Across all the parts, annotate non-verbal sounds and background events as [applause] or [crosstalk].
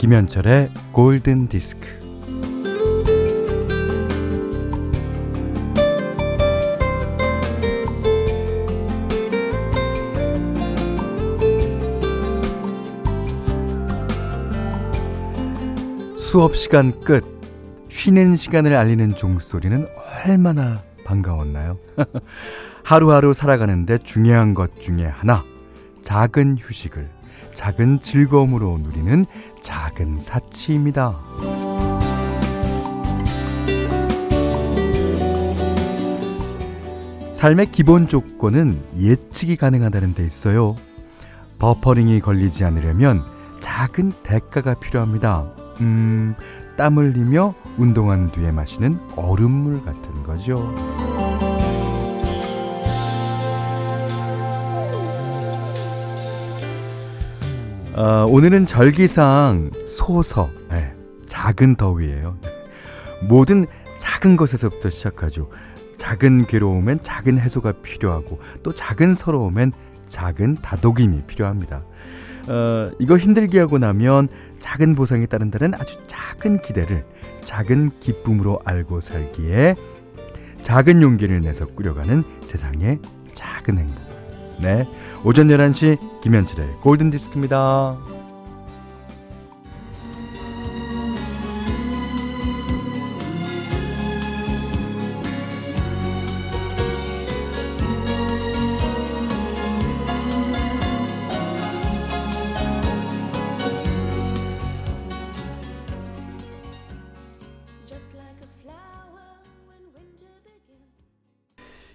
김현철의 골든 디스크. 수업 시간 끝. 쉬는 시간을 알리는 종소리는 얼마나 반가웠나요? [laughs] 하루하루 살아가는데 중요한 것 중에 하나. 작은 휴식을 작은 즐거움으로 누리는 작은 사치입니다. 삶의 기본 조건은 예측이 가능하다는 데 있어요. 버퍼링이 걸리지 않으려면 작은 대가가 필요합니다. 음, 땀 흘리며 운동한 뒤에 마시는 얼음물 같은 거죠. 어, 오늘은 절기상 소서, 네, 작은 더위예요. 모든 작은 것에서부터 시작하죠. 작은 괴로움엔 작은 해소가 필요하고 또 작은 서러움엔 작은 다독임이 필요합니다. 어, 이거 힘들게 하고 나면 작은 보상이 따른다는 아주 작은 기대를 작은 기쁨으로 알고 살기에 작은 용기를 내서 꾸려가는 세상의 작은 행복. 네. 오전 11시 김현철의 골든디스크입니다.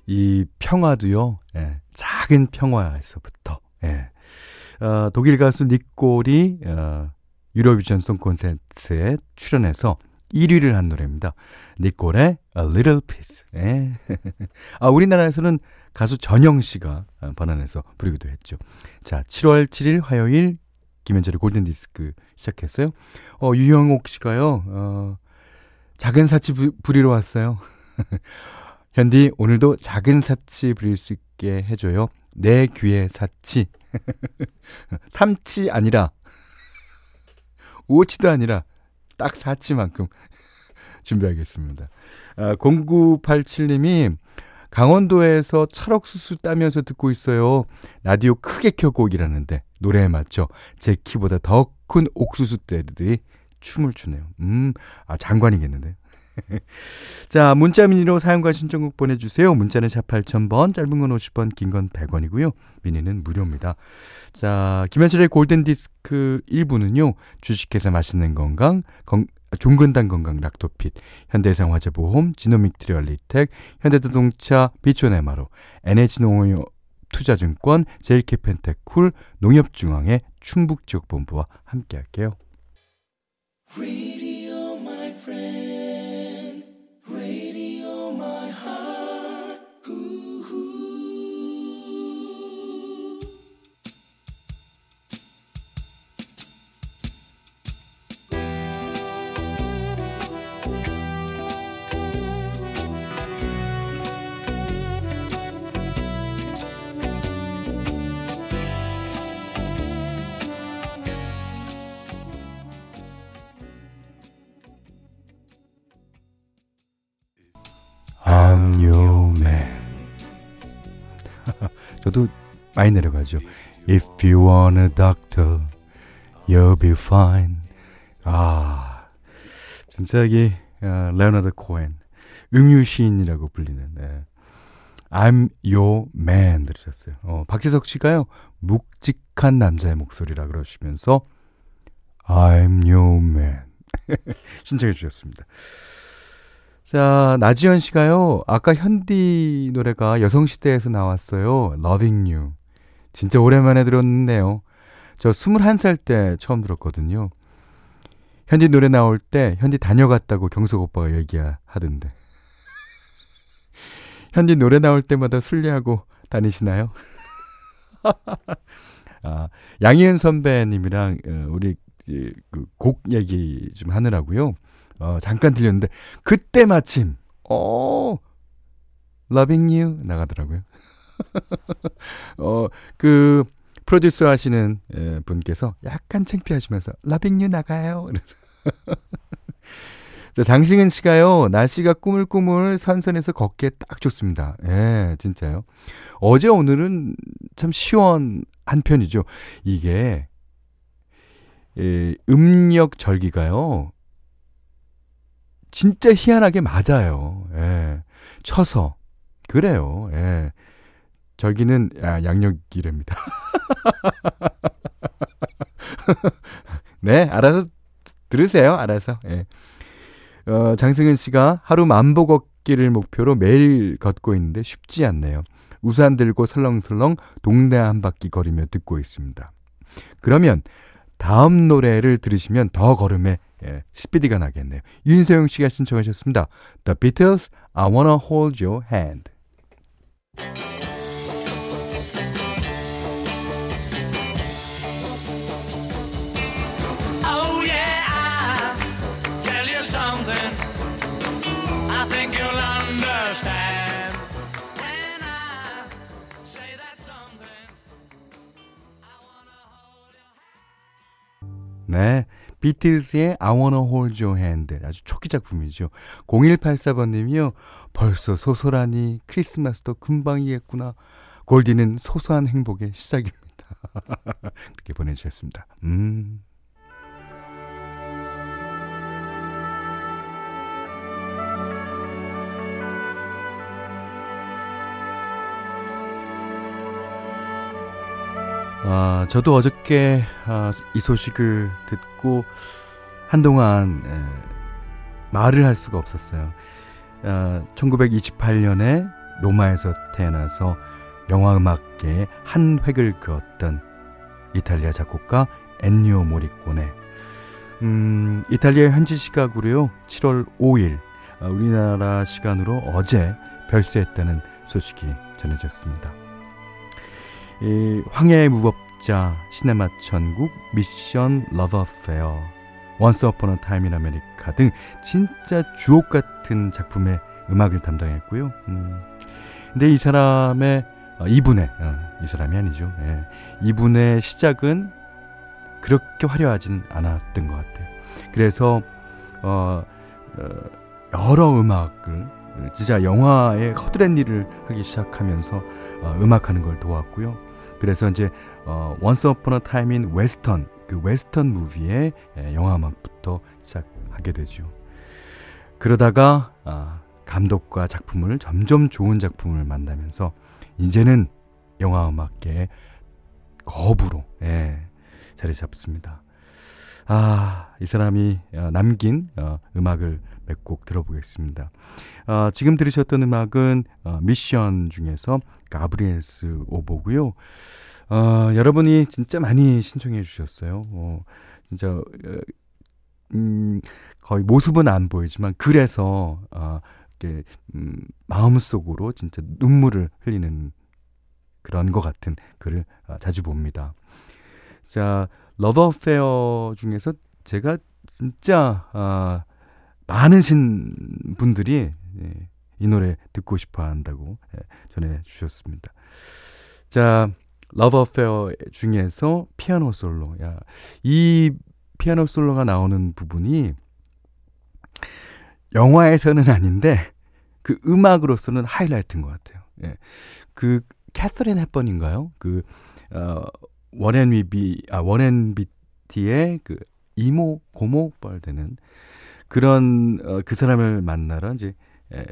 이 평화도요, 예, 작은 평화에서부터, 예. 어, 독일 가수 닉골이, 어, 유로비전 송 콘텐츠에 출연해서 1위를 한 노래입니다. 닉골의 A Little Piece. 예. [laughs] 아, 우리나라에서는 가수 전영 씨가 번안해서 부르기도 했죠. 자, 7월 7일 화요일 김현철의 골든디스크 시작했어요. 어, 유영옥 씨가요, 어, 작은 사치 부, 부리러 왔어요. [laughs] 현디 오늘도 작은 사치 부릴 수 있게 해줘요. 내 귀에 사치. [laughs] 삼치 아니라 오치도 아니라 딱 사치만큼 [laughs] 준비하겠습니다. 아, 0987님이 강원도에서 찰옥수수 따면서 듣고 있어요. 라디오 크게 켜고 일하는데 노래에 맞춰 제 키보다 더 큰 옥수수 떼들이 춤을 추네요. 음, 아, 장관이겠는데. [laughs] 자, 문자 미니로 사용과 신청곡 보내주세요. 문자는 샵 8000번, 짧은 건 50원, 긴 건 100원이고요. 미니는 무료입니다. 자, 김현철의 골든디스크 1부는요, 주식회사 맛있는 건강, 건, 종근당 건강 락토핏, 현대해상 화재보험, 지노믹 트리얼리텍, 현대자동차, 비촌에마로, NH농업 투자증권, 제일캐펜테쿨, 농협중앙회, 충북지역본부와 함께할게요. 저도 많이 내려가죠. If you want a doctor, you'll be fine. 아, 진짜 이게 어, 레오나드 코엔 음유 시인이라고 불리는 네. I'm your man 들으셨어요. 어, 박재석 씨가요 묵직한 남자의 목소리라 그러시면서 I'm your man [laughs] 신청해 주셨습니다. 자, 나지현 씨가요, 아까 현디 노래가 여성시대에서 나왔어요. Loving You. 진짜 오랜만에 들었네요. 저 21살 때 처음 들었거든요. 현디 노래 나올 때 현디 다녀갔다고 경석 오빠가 얘기하던데. [laughs] 현디 노래 나올 때마다 술래하고 다니시나요? [laughs] 아, 양희은 선배님이랑 어, 우리 그 곡 얘기 좀 하느라고요. 어, 잠깐 들렸는데 그때 마침 어 Loving You 나가더라고요. [laughs] 어, 그 프로듀서 하시는 예, 분께서 약간 창피하시면서 Loving You 나가요. [laughs] 자, 장승은 씨가요, 날씨가 꾸물꾸물 선선해서 걷기에 딱 좋습니다. 예, 진짜요. 어제 오늘은 참 시원한 편이죠. 이게, 예, 음력 절기가요, 진짜 희한하게 맞아요. 예, 쳐서. 그래요. 예. 절기는 아, 양력이랍니다. [laughs] 네, 알아서 들으세요. 알아서. 예. 어, 장승현 씨가 하루 만보 걷기를 목표로 매일 걷고 있는데 쉽지 않네요. 우산 들고 설렁설렁 동네 한 바퀴 걸으며 듣고 있습니다. 그러면 다음 노래를 들으시면 더 걸음에 예, 스피드가 나겠네요. 윤세영 씨가 신청하셨습니다. The Beatles, I Wanna Hold Your Hand. 네. 비틀스의 I Wanna Hold Your Hand 아주 초기 작품이죠. 0184번님이요. 벌써 소소라니 크리스마스도 금방이겠구나. 골디는 소소한 행복의 시작입니다. [laughs] 이렇게 보내주셨습니다. 음. 아, 저도 어저께 아, 이 소식을 듣고 한동안 에, 말을 할 수가 없었어요. 아, 1928년에 로마에서 태어나서 영화음악계에 한 획을 그었던 이탈리아 작곡가 엔니오 모리꼬네. 음, 이탈리아 현지 시각으로요, 7월 5일, 아, 우리나라 시간으로 어제 별세했다는 소식이 전해졌습니다. 이 황야의 무법자, 시네마 천국, 미션 러브 어페어, 원스 어폰 어 타임 인 아메리카 등 진짜 주옥 같은 작품의 음악을 담당했고요. 음. 근데 이 사람의 어, 이분의 어, 이 사람이 아니죠. 예. 이분의 시작은 그렇게 화려하진 않았던 것 같아요. 그래서 어, 어 여러 음악을 진짜 영화의 허드렛 일을 하기 시작하면서 어, 음악하는 걸 도왔고요. 그래서 이제 어, Once Upon a Time in Western 그 웨스턴 무비의 예, 영화 음악부터 시작하게 되죠. 그러다가 아, 감독과 작품을 점점 좋은 작품을 만나면서 이제는 영화 음악계의 거부로 예, 자리 잡습니다. 아, 이 사람이 어, 남긴 어, 음악을 몇 곡 들어보겠습니다. 어, 지금 들으셨던 음악은 어, 미션 중에서 가브리엘스 오보고요. 어, 여러분이 진짜 많이 신청해 주셨어요. 어, 진짜 어, 음, 거의 모습은 안 보이지만 그래서 어, 이렇게 음, 마음속으로 진짜 눈물을 흘리는 그런 것 같은 글을 어, 자주 봅니다. 자, 러브 어페어 중에서 제가 진짜 어, 많으신 분들이 예, 이 노래 듣고 싶어 한다고 예, 전해 주셨습니다. 자, 러브 어페어 중에서 피아노 솔로. 야, 이 피아노 솔로가 나오는 부분이 영화에서는 아닌데 그 음악으로서는 하이라이트인 것 같아요. 예. 그 캐서린 헵번인가요? 그 어, 워렌 위비 아 워렌 비티의 그 이모 고모 뻘 되는 그런 어, 그 사람을 만나러 이제 예,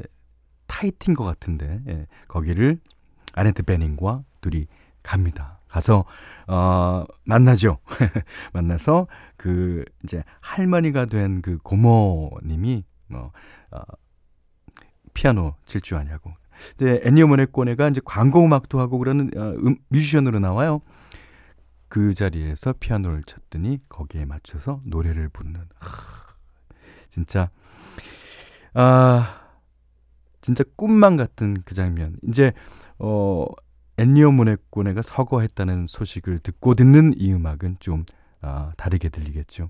타히티인 것 같은데 예, 거기를 아네트 베닝과 둘이 갑니다. 가서 어 만나죠. [laughs] 만나서 그 이제 할머니가 된 그 고모님이 뭐 어, 피아노 칠 줄 아냐고. 근데 애니오 모네꼬네가 이제 광고 음악도 하고 그러는 어, 음, 뮤지션으로 나와요. 그 자리에서 피아노를 쳤더니 거기에 맞춰서 노래를 부르는 하, 진짜 아 진짜 꿈만 같은 그 장면. 이제 어 엔니오 모네꼬네가 서거했다는 소식을 듣고 듣는 이 음악은 좀 아, 다르게 들리겠죠.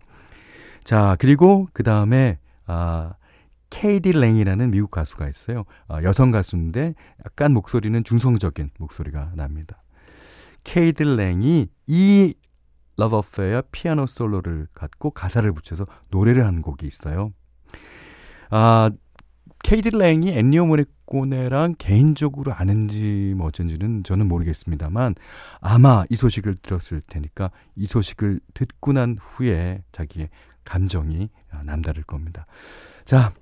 자, 그리고 그 다음에 아, 케이디 랭이라는 미국 가수가 있어요. 아, 여성 가수인데 약간 목소리는 중성적인 목소리가 납니다. 케이디 랭이 이 Love Affair 피아노 솔로를 갖고 가사를 붙여서 노래를 한 곡이 있어요. 아, 케이디 랭이 엔니오 모리꼬네랑 개인적으로 아는지 뭐 어쩐지는 저는 모르겠습니다만 아마 이 소식을 들었을 테니까 이 소식을 듣고 난 후에 자기의 감정이 남다를 겁니다. 자,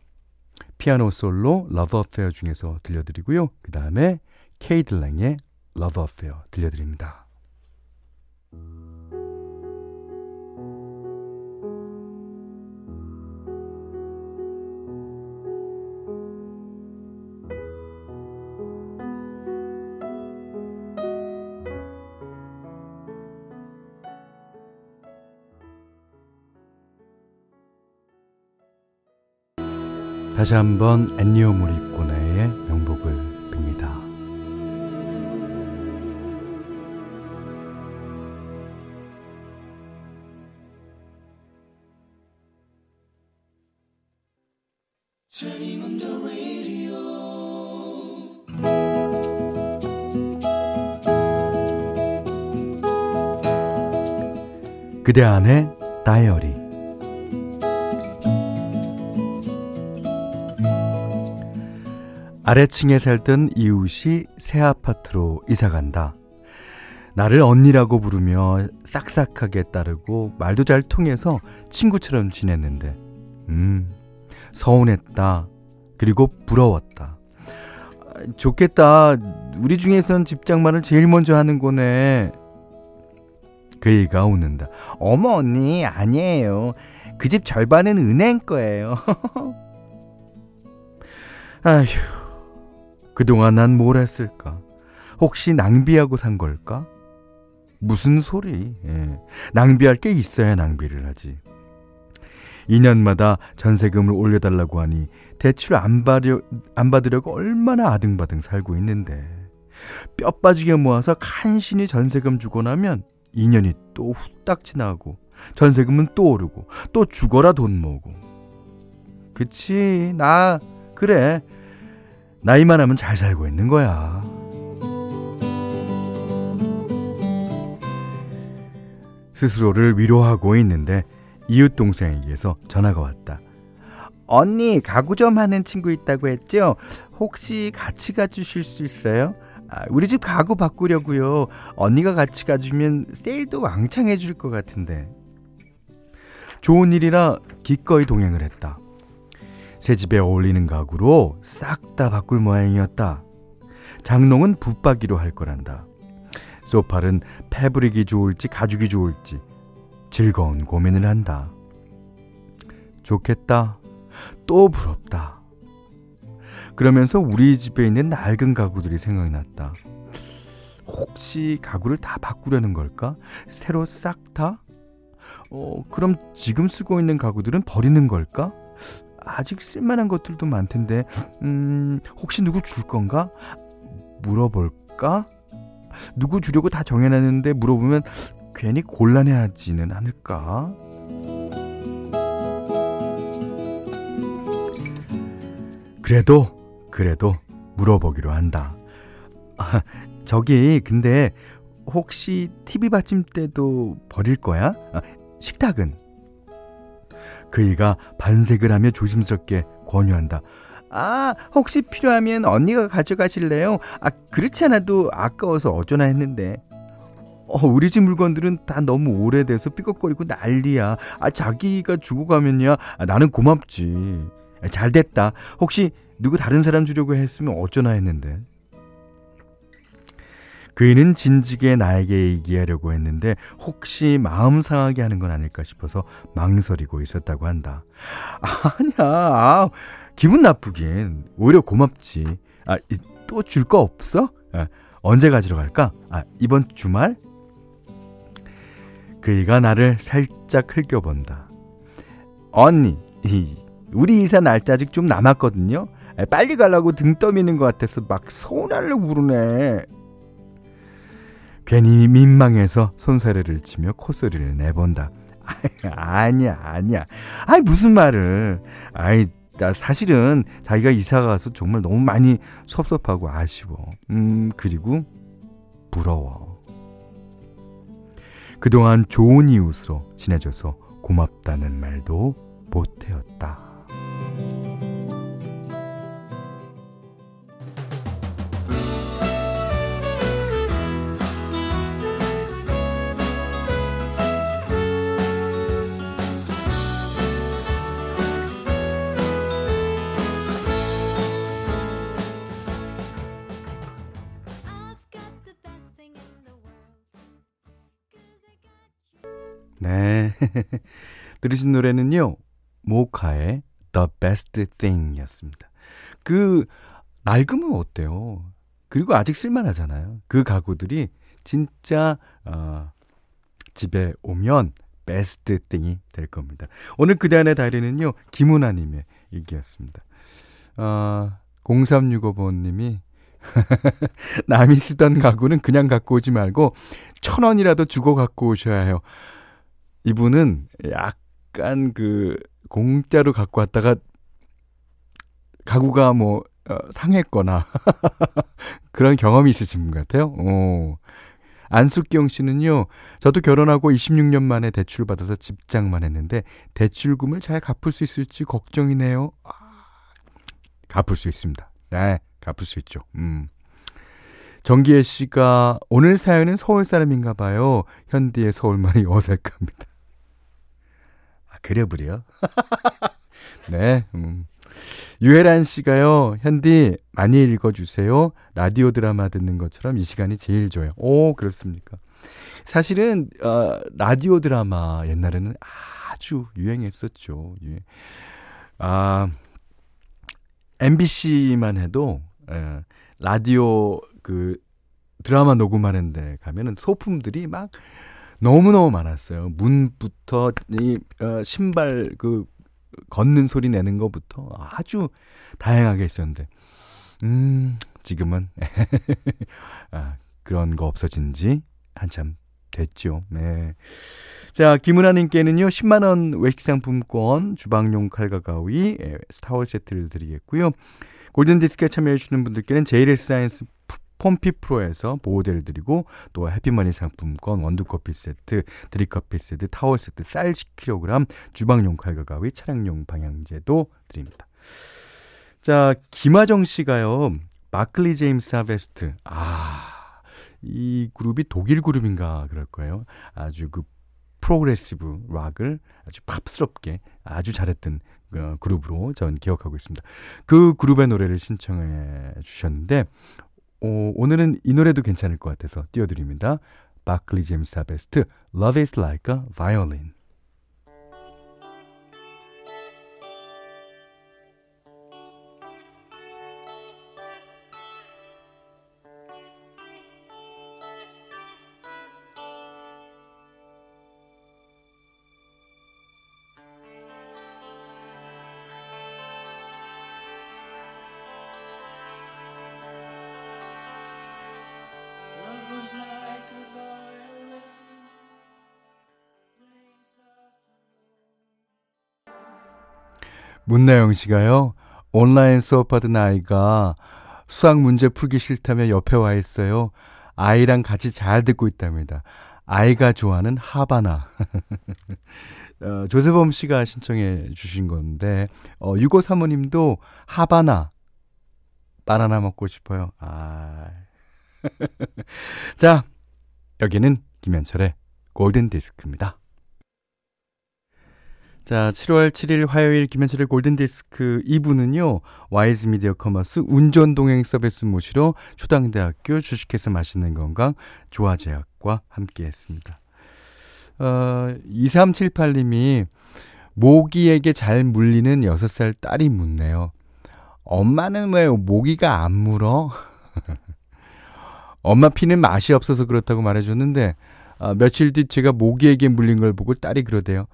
피아노 솔로 Love Affair 중에서 들려드리고요. 그 다음에 케이디 랭의 Love Affair 들려드립니다. 다시 한번 엔니오 모리코네의 명복을 빕니다. 그대 안의 다이어리 아래층에 살던 이웃이 새 아파트로 이사 간다. 나를 언니라고 부르며 싹싹하게 따르고 말도 잘 통해서 친구처럼 지냈는데, 음, 서운했다. 그리고 부러웠다. 좋겠다. 우리 중에선 집장만을 제일 먼저 하는 거네. 그이가 웃는다. 어머, 언니, 아니에요. 그 집 절반은 은행 거예요. [laughs] 아휴. 그동안 난 뭘 했을까? 혹시 낭비하고 산 걸까? 무슨 소리? 예. 낭비할 게 있어야 낭비를 하지. 2년마다 전세금을 올려달라고 하니 대출 안, 받려, 안 받으려고 얼마나 아등바등 살고 있는데 뼈 빠지게 모아서 간신히 전세금 주고 나면 2년이 또 후딱 지나고 전세금은 또 오르고 또 죽어라 돈 모으고 그치 나 그래 나이만 하면 잘 살고 있는 거야. 스스로를 위로하고 있는데 이웃 동생에게서 전화가 왔다. 언니 가구 점 하는 친구 있다고 했죠? 혹시 같이 가주실 수 있어요? 아, 우리 집 가구 바꾸려고요. 언니가 같이 가주면 세일도 왕창 해줄 것 같은데. 좋은 일이라 기꺼이 동행을 했다. 새 집에 어울리는 가구로 싹 다 바꿀 모양이었다. 장롱은 붙박이로 할 거란다. 소파는 패브릭이 좋을지 가죽이 좋을지 즐거운 고민을 한다. 좋겠다. 또 부럽다. 그러면서 우리 집에 있는 낡은 가구들이 생각났다. 혹시 가구를 다 바꾸려는 걸까? 새로 싹 다? 어, 그럼 지금 쓰고 있는 가구들은 버리는 걸까? 아직 쓸만한 것들도 많텐데, 음, 혹시 누구 줄 건가? 물어볼까? 누구 주려고 다 정해놨는데 물어보면 괜히 곤란해하지는 않을까? 그래도, 그래도 물어보기로 한다. 아, 저기, 근데 혹시 TV 받침대도 버릴 거야? 아, 식탁은? 그이가 반색을 하며 조심스럽게 권유한다. 아, 혹시 필요하면 언니가 가져가실래요? 아, 그렇지 않아도 아까워서 어쩌나 했는데. 어, 우리 집 물건들은 다 너무 오래돼서 삐걱거리고 난리야. 아, 자기가 주고 가면야. 아, 나는 고맙지. 아, 잘 됐다. 혹시 누구 다른 사람 주려고 했으면 어쩌나 했는데. 그이는 진지게 나에게 얘기하려고 했는데 혹시 마음 상하게 하는 건 아닐까 싶어서 망설이고 있었다고 한다. 아니야. 아, 기분 나쁘긴. 오히려 고맙지. 아, 또 줄 거 없어? 아, 언제 가지러 갈까? 아, 이번 주말? 그이가 나를 살짝 흘겨본다. 언니, 우리 이사 날짜 아직 좀 남았거든요. 빨리 가려고 등 떠미는 것 같아서 막 서운하려고 부르네. 괜히 민망해서 손사래를 치며 콧소리를 내본다. 아니야, 아니야. 아이, 무슨 말을. 아이, 나 사실은 자기가 이사 가서 정말 너무 많이 섭섭하고 아쉬워. 음, 그리고 부러워. 그동안 좋은 이웃으로 지내줘서 고맙다는 말도 못해었다. [laughs] 들으신 노래는요, 모카의 The Best Thing 였습니다. 그, 낡으면 어때요? 그리고 아직 쓸만하잖아요. 그 가구들이 진짜, 어, 집에 오면 베스트 띵이 될 겁니다. 오늘 그대 안의 다리는요, 김은아님의 얘기였습니다. 어, 0365번님이 [laughs] 남이 쓰던 가구는 그냥 갖고 오지 말고 천 원이라도 주고 갖고 오셔야 해요. 이분은 약간 그 공짜로 갖고 왔다가 가구가 뭐 어, 상했거나 [laughs] 그런 경험이 있으신 분 같아요. 오. 안숙경 씨는요, 저도 결혼하고 26년 만에 대출 받아서 집장만 했는데 대출금을 잘 갚을 수 있을지 걱정이네요. 아, 갚을 수 있습니다. 네, 갚을 수 있죠. 음. 정기혜 씨가 오늘 사연은 서울 사람인가 봐요. 현디의 서울말이 어색합니다. 그려버려. [laughs] 네. 음. 유혜란 씨가요, 현디, 많이 읽어주세요. 라디오 드라마 듣는 것처럼 이 시간이 제일 좋아요. 오, 그렇습니까? 사실은, 어, 라디오 드라마 옛날에는 아주 유행했었죠. 예. 아, MBC만 해도, 예, 라디오 그 드라마 녹음하는 데 가면은 소품들이 막 너무너무 많았어요. 문부터 이 어, 신발 그 걷는 소리 내는 것부터 아주 다양하게 있었는데 음 지금은 [laughs] 아, 그런 거 없어진 지 한참 됐죠. 네. 자, 김은아님께는요, 10만원 외식 상품권, 주방용 칼과 가위, 스타월 세트를 드리겠고요. 골든디스크에 참여해주시는 분들께는 JLS 사이언스 폼피 프로에서 보호대를 드리고 또 해피머니 상품권 원두커피 세트, 드립커피 세트, 타월 세트, 쌀 10kg, 주방용 칼과 가위, 차량용 방향제도 드립니다. 자, 김하정 씨가요. 바클리 제임스 하베스트. 아, 이 그룹이 독일 그룹인가 그럴 거예요. 아주 그 progressive rock을 아주 팝스럽게 아주 잘했던 어, 그룹으로 전 기억하고 있습니다. 그 그룹의 노래를 신청해 주셨는데 오, 오늘은 이 노래도 괜찮을 것 같아서 띄워드립니다. 바클리 제임스 하베스트 Love is like a violin 문나영 씨가요, 온라인 수업하던 아이가 수학 문제 풀기 싫다며 옆에 와 있어요. 아이랑 같이 잘 듣고 있답니다. 아이가 좋아하는 하바나. [laughs] 어, 조세범 씨가 신청해 주신 건데, 어, 6535님도 하바나, 바나나 먹고 싶어요. 아. [laughs] 자, 여기는 김현철의 골든 디스크입니다. 자, 7월 7일 화요일 김현철의 골든디스크 2부는요, 와이즈 미디어 커머스 운전 동행 서비스 모시러 초당대학교 주식회사 맛있는 건강 조화제약과 함께 했습니다. 어, 2378님이 모기에게 잘 물리는 6살 딸이 묻네요. 엄마는 왜 모기가 안 물어? [laughs] 엄마 피는 맛이 없어서 그렇다고 말해줬는데, 어, 며칠 뒤 제가 모기에게 물린 걸 보고 딸이 그러대요.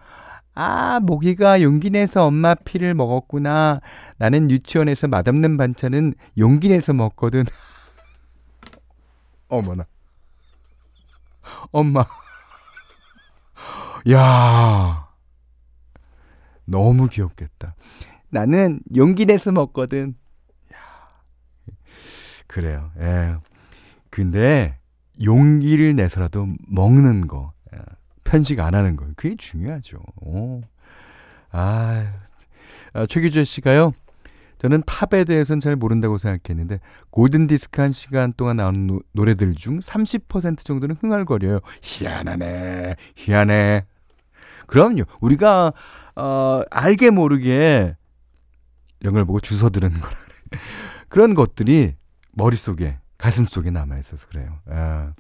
아, 모기가 용기 내서 엄마 피를 먹었구나. 나는 유치원에서 맛없는 반찬은 용기 내서 먹거든. [laughs] 어머나. 엄마. [laughs] 야 너무 귀엽겠다. 나는 용기 내서 먹거든. 야 그래요. 예. 근데 용기를 내서라도 먹는 거, 예. 편식 안 하는 거, 그게 중요하죠. 오. 아, 아 최규재 씨가요. 저는 팝에 대해서는 잘 모른다고 생각했는데 골든 디스크 한 시간 동안 나온 노, 노래들 중 30% 정도는 흥얼거려요. 희한하네. 희한해. 그럼요. 우리가 어 알게 모르게 걸 보고 주워 들은 거라. 그런 것들이 머릿속에 가슴 속에 남아 있어서 그래요. 아.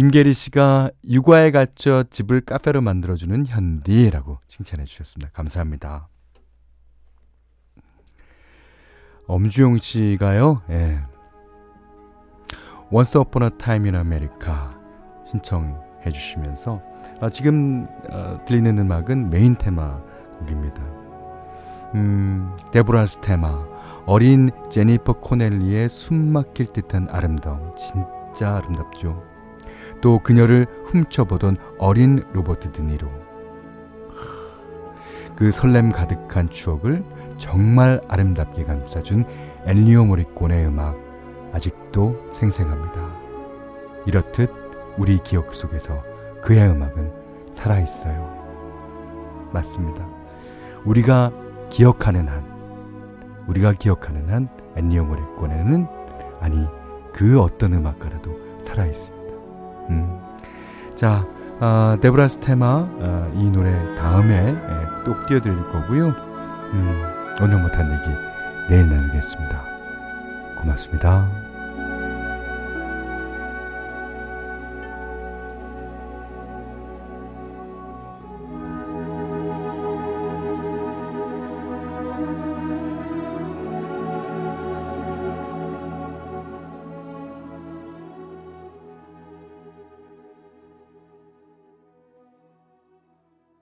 김계리 씨가 육아에 갇혀 집을 카페로 만들어주는 현디라고 칭찬해 주셨습니다. 감사합니다. 엄주용 씨가요, 예. Once Upon a Time in America 신청해 주시면서 아, 지금 어, 들리는 음악은 메인 테마 곡입니다. 음, Deborah's Theme 어린 제니퍼 코넬리의 숨 막힐 듯한 아름다움 진짜 아름답죠. 또 그녀를 훔쳐보던 어린 로버트 드니로 그 설렘 가득한 추억을 정말 아름답게 감싸준 엔니오 모리꼬네의 음악 아직도 생생합니다. 이렇듯 우리 기억 속에서 그의 음악은 살아있어요. 맞습니다. 우리가 기억하는 한, 우리가 기억하는 한 엔니오 모리콘에는 아니 그 어떤 음악가라도 살아있습니다. 음. 자, 아, 데브라 스 테마 아, 이 노래 다음에 예, 또 띄워드릴 거고요. 음. 오늘 못한 얘기 내일 나누겠습니다. 고맙습니다.